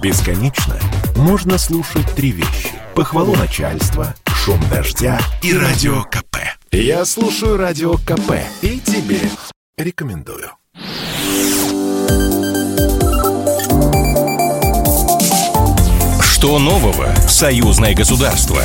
Бесконечно можно слушать три вещи. Похвалу начальства, шум дождя и радио КП. Я слушаю радио КП и тебе рекомендую. Что нового в союзное государство?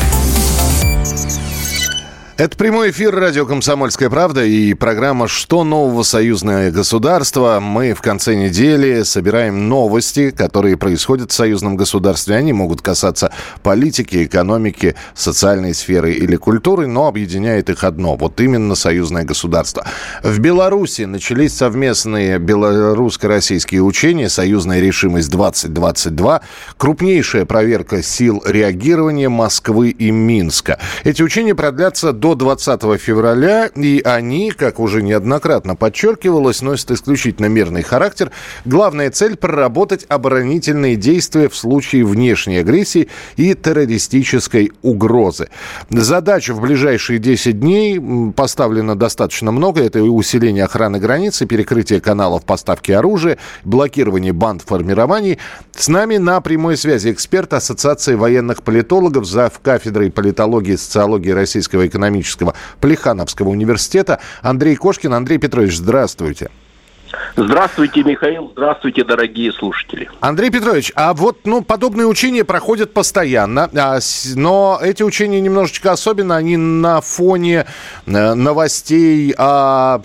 Это прямой эфир радио «Комсомольская правда» и программа «Что нового союзное государство?». Мы в конце недели собираем новости, которые происходят в союзном государстве. Они могут касаться политики, экономики, социальной сферы или культуры, но объединяет их одно – вот именно союзное государство. В Беларуси начались совместные белорусско-российские учения «Союзная решимость-2022», крупнейшая проверка сил реагирования Москвы и Минска. Эти учения продлятся до 20 февраля, и они, как уже неоднократно подчеркивалось, носят исключительно мирный характер. Главная цель – проработать оборонительные действия в случае внешней агрессии и террористической угрозы. Задач в ближайшие 10 дней поставлено достаточно много. Это и усиление охраны границы, перекрытие каналов поставки оружия, блокирование банд формирований. С нами на прямой связи эксперт Ассоциации военных политологов, зав. кафедрой политологии и социологии Российского экономического экономического Плехановского университета Андрей Кошкин. Андрей Петрович, здравствуйте. Здравствуйте, Михаил. Здравствуйте, дорогие слушатели. Андрей Петрович, а вот ну, подобные учения проходят постоянно, а, но эти учения немножечко особенно, они на фоне э, новостей о,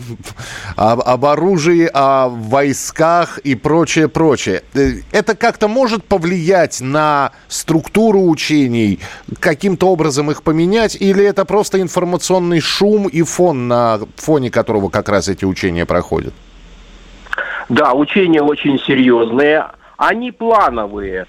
о, об оружии, о войсках и прочее, прочее. Э, это как-то может повлиять на структуру учений, каким-то образом их поменять, или это просто информационный шум и фон, на фоне которого как раз эти учения проходят? Да, учения очень серьезные, они плановые,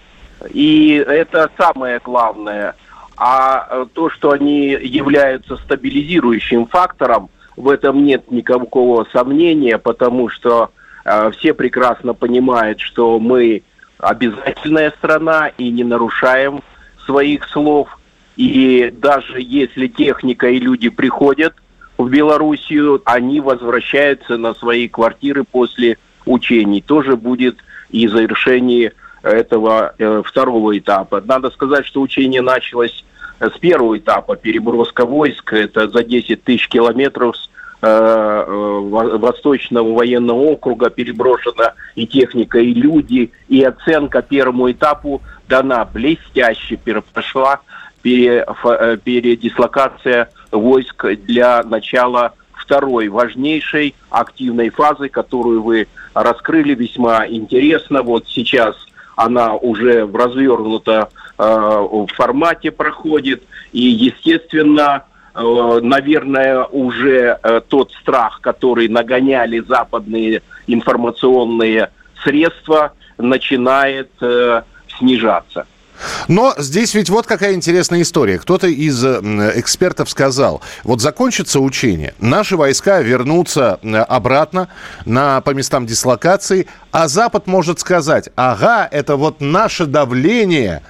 и это самое главное. А э, то, что они являются стабилизирующим фактором, в этом нет никакого сомнения, потому что э, все прекрасно понимают, что мы обязательная страна и не нарушаем своих слов. И даже если техника и люди приходят в Белоруссию, они возвращаются на свои квартиры после учений тоже будет и завершение этого э, второго этапа. Надо сказать, что учение началось с первого этапа переброска войск. Это за 10 тысяч километров с э, э, Восточного военного округа переброшена и техника, и люди, и оценка первому этапу дана блестяще, прошла пере, э, передислокация войск для начала второй важнейшей активной фазы, которую вы раскрыли весьма интересно. Вот сейчас она уже в развернуто э, формате проходит. И, естественно, э, наверное, уже э, тот страх, который нагоняли западные информационные средства, начинает э, снижаться. Но здесь ведь вот какая интересная история. Кто-то из экспертов сказал, вот закончится учение, наши войска вернутся обратно на, по местам дислокации, а Запад может сказать, ага, это вот наше давление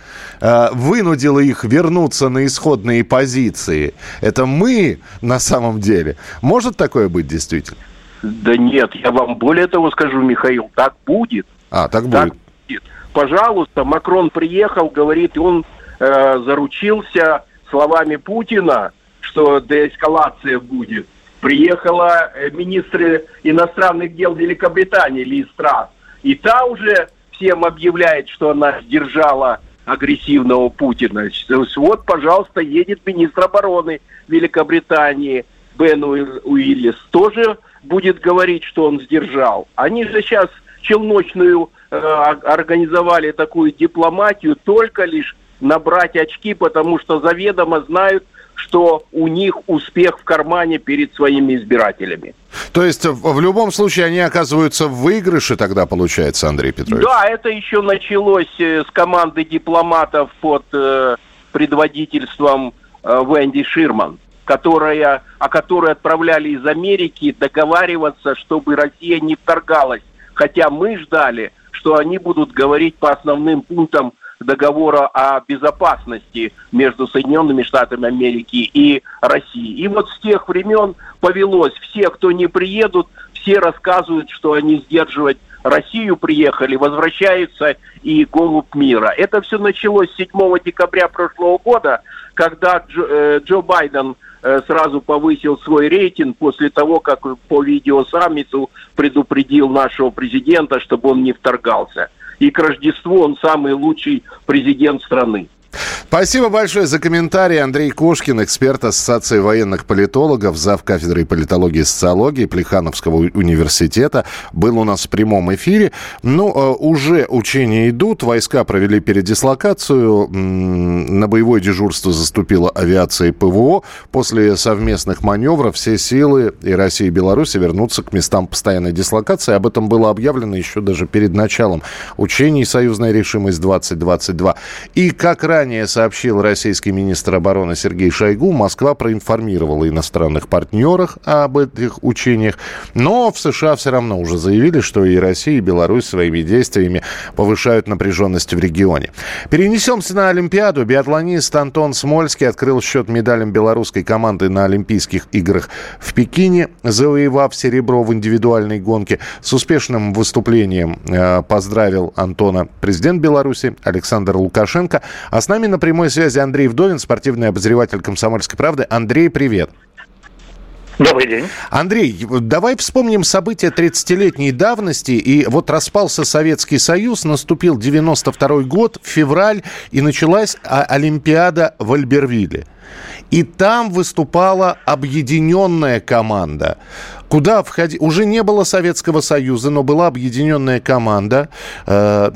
э, вынудило их вернуться на исходные позиции. Это мы на самом деле. Может такое быть действительно? Да нет, я вам более того скажу, Михаил, так будет. А, так будет. Так пожалуйста, Макрон приехал, говорит, он э, заручился словами Путина, что деэскалация будет. Приехала э, министр иностранных дел Великобритании Ли Страс. И та уже всем объявляет, что она сдержала агрессивного Путина. Вот, пожалуйста, едет министр обороны Великобритании Бен Уиллис. Тоже будет говорить, что он сдержал. Они же сейчас челночную организовали такую дипломатию только лишь набрать очки, потому что заведомо знают, что у них успех в кармане перед своими избирателями. То есть в любом случае они оказываются в выигрыше тогда, получается, Андрей Петрович? Да, это еще началось э, с команды дипломатов под э, предводительством э, Венди Ширман, которая, о которой отправляли из Америки договариваться, чтобы Россия не вторгалась хотя мы ждали, что они будут говорить по основным пунктам договора о безопасности между Соединенными Штатами Америки и Россией. И вот с тех времен повелось, все, кто не приедут, все рассказывают, что они сдерживать Россию приехали, возвращаются и голубь мира. Это все началось 7 декабря прошлого года, когда Джо, э, Джо Байден сразу повысил свой рейтинг после того, как по видеосаммиту предупредил нашего президента, чтобы он не вторгался. И к Рождеству он самый лучший президент страны. Спасибо большое за комментарий. Андрей Кошкин, эксперт Ассоциации военных политологов, зав. кафедрой политологии и социологии Плехановского университета, был у нас в прямом эфире. Ну, э, уже учения идут. Войска провели передислокацию. На боевое дежурство заступила авиация и ПВО. После совместных маневров все силы и России, и Беларуси вернутся к местам постоянной дислокации. Об этом было объявлено еще даже перед началом учений «Союзная решимость-2022». И как ранее сообщил российский министр обороны Сергей Шойгу, Москва проинформировала иностранных партнерах об этих учениях. Но в США все равно уже заявили, что и Россия, и Беларусь своими действиями повышают напряженность в регионе. Перенесемся на Олимпиаду. Биатлонист Антон Смольский открыл счет медалям белорусской команды на Олимпийских играх в Пекине, завоевав серебро в индивидуальной гонке. С успешным выступлением э, поздравил Антона президент Беларуси Александр Лукашенко. Нами на прямой связи Андрей Вдовин, спортивный обозреватель «Комсомольской правды». Андрей, привет. Добрый день. Андрей, давай вспомним события 30-летней давности. И вот распался Советский Союз, наступил 92 год, февраль, и началась Олимпиада в Альбервилле. И там выступала объединенная команда куда входи... Уже не было Советского Союза, но была объединенная команда. Э,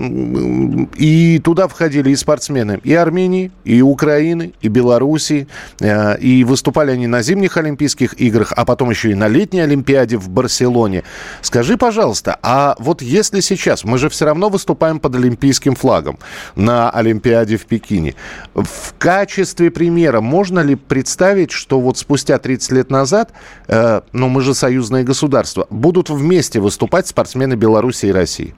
и туда входили и спортсмены и Армении, и Украины, и Белоруссии. Э, и выступали они на зимних Олимпийских играх, а потом еще и на летней Олимпиаде в Барселоне. Скажи, пожалуйста, а вот если сейчас, мы же все равно выступаем под олимпийским флагом на Олимпиаде в Пекине. В качестве примера можно ли представить, что вот спустя 30 лет назад, э, ну мы же союз союзное государство. Будут вместе выступать спортсмены Беларуси и России?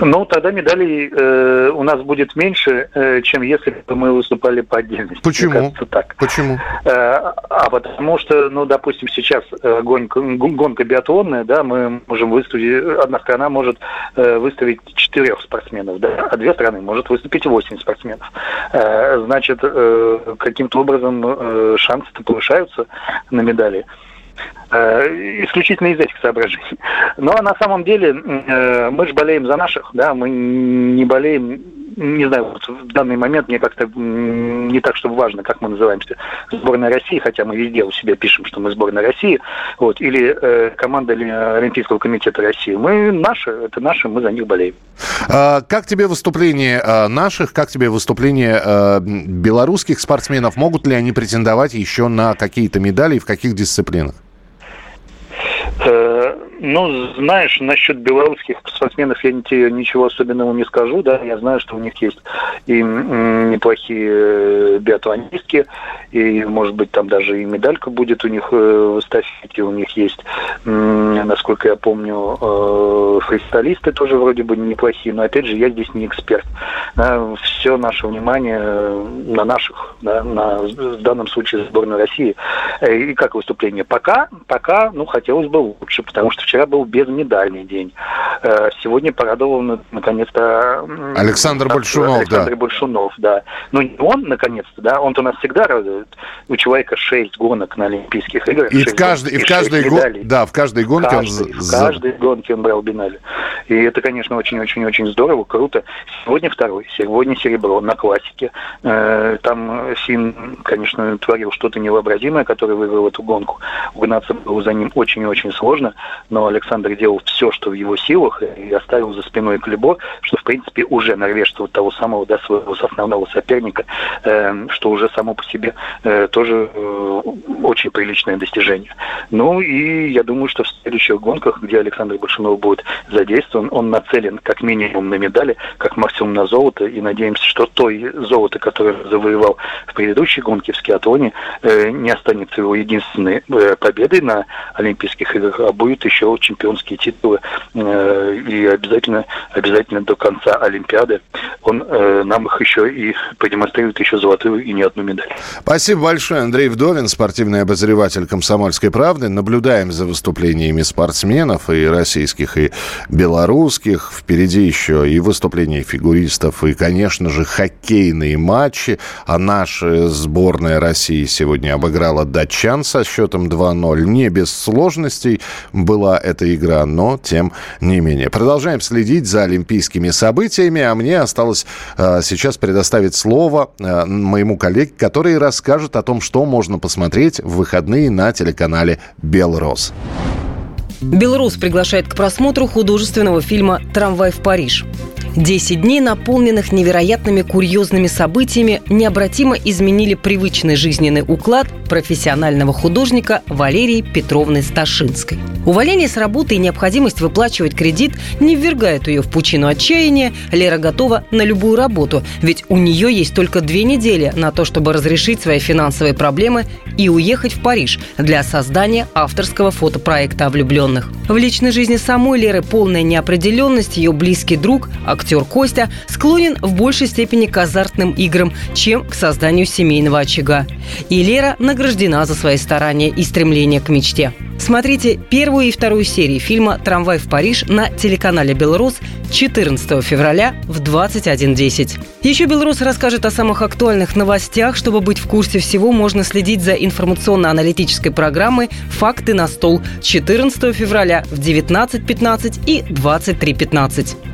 Ну, тогда медалей э, у нас будет меньше, э, чем если бы мы выступали по отдельности. Почему? Мне кажется, так. Почему? Э, а потому что, ну, допустим, сейчас э, гонка, гонка биатлонная, да, мы можем выставить, одна страна может э, выставить четырех спортсменов, да, а две страны может выступить восемь спортсменов. Э, значит, э, каким-то образом э, шансы-то повышаются на медали. Э, исключительно из этих соображений. Но на самом деле э, мы же болеем за наших, да, мы не болеем, не знаю, вот в данный момент мне как-то не так, чтобы важно, как мы называемся, сборная России, хотя мы везде у себя пишем, что мы сборная России, вот, или э, команда Олимпийского комитета России. Мы наши, это наши, мы за них болеем. А, как тебе выступление наших, как тебе выступление белорусских спортсменов? Могут ли они претендовать еще на какие-то медали и в каких дисциплинах? Ну, знаешь, насчет белорусских спортсменов я тебе ничего особенного не скажу, да, я знаю, что у них есть и неплохие э, биатлонистки, и, может быть, там даже и медалька будет у них э, в эстафете, у них есть, насколько я помню, фристайлисты тоже вроде бы неплохие, но, опять же, я здесь не эксперт. Да, все наше внимание на наших, да, на, в данном случае сборной России. И как выступление? Пока, пока, ну, хотелось бы лучше, потому что вчера был безмедальный день. Э, сегодня порадовал наконец-то Александр Большунов, Александр да. Большунов, да. Ну, не он, наконец-то, да, он-то нас всегда радует. У человека шесть гонок на Олимпийских играх. И в, каждой, и в каждой гонке, да, в каждой гонке каждый, он... В каждой гонке он брал бинали. И это, конечно, очень-очень-очень здорово, круто. Сегодня второй, сегодня серебро на классике. Э, там Син, конечно, творил что-то невообразимое, который выиграл эту гонку. Угнаться было за ним очень-очень сложно, но Александр делал все, что в его силах, и оставил за спиной Клебо, что, в принципе, уже норвежца того самого, да, своего основного соперника, э, что уже само по себе э, тоже очень приличное достижение. Ну и я думаю, что в следующих гонках, где Александр Большунов будет задействован, он нацелен как минимум на медали, как максимум на золото, и надеемся, что той золото, которое завоевал в предыдущей гонке в скиатлоне, э, не останется его единственной э, победой на Олимпийских играх, а будет еще чемпионские титулы э, и обязательно, обязательно до конца Олимпиады он нам их еще и продемонстрирует еще золотую и не одну медаль. Спасибо большое, Андрей Вдовин, спортивный обозреватель «Комсомольской правды». Наблюдаем за выступлениями спортсменов и российских, и белорусских. Впереди еще и выступления фигуристов, и, конечно же, хоккейные матчи. А наша сборная России сегодня обыграла датчан со счетом 2-0. Не без сложностей была эта игра, но тем не менее. Продолжаем следить за олимпийскими событиями, а мне осталось э, сейчас предоставить слово э, моему коллеге, который расскажет о том, что можно посмотреть в выходные на телеканале «Белрос». Белрос приглашает к просмотру художественного фильма «Трамвай в Париж». Десять дней, наполненных невероятными курьезными событиями, необратимо изменили привычный жизненный уклад профессионального художника Валерии Петровны Сташинской. Увольнение с работы и необходимость выплачивать кредит не ввергает ее в пучину отчаяния. Лера готова на любую работу, ведь у нее есть только две недели на то, чтобы разрешить свои финансовые проблемы и уехать в Париж для создания авторского фотопроекта о влюбленных. В личной жизни самой Леры полная неопределенность, ее близкий друг, актер Костя, склонен в большей степени к азартным играм, чем к созданию семейного очага. И Лера награждена за свои старания и стремление к мечте. Смотрите первую и вторую серии фильма «Трамвай в Париж» на телеканале «Белрос» 14 февраля в 21.10. Еще «Белрос» расскажет о самых актуальных новостях. Чтобы быть в курсе всего, можно следить за информационно-аналитической программой «Факты на стол» 14 февраля в 19.15 и 23.15.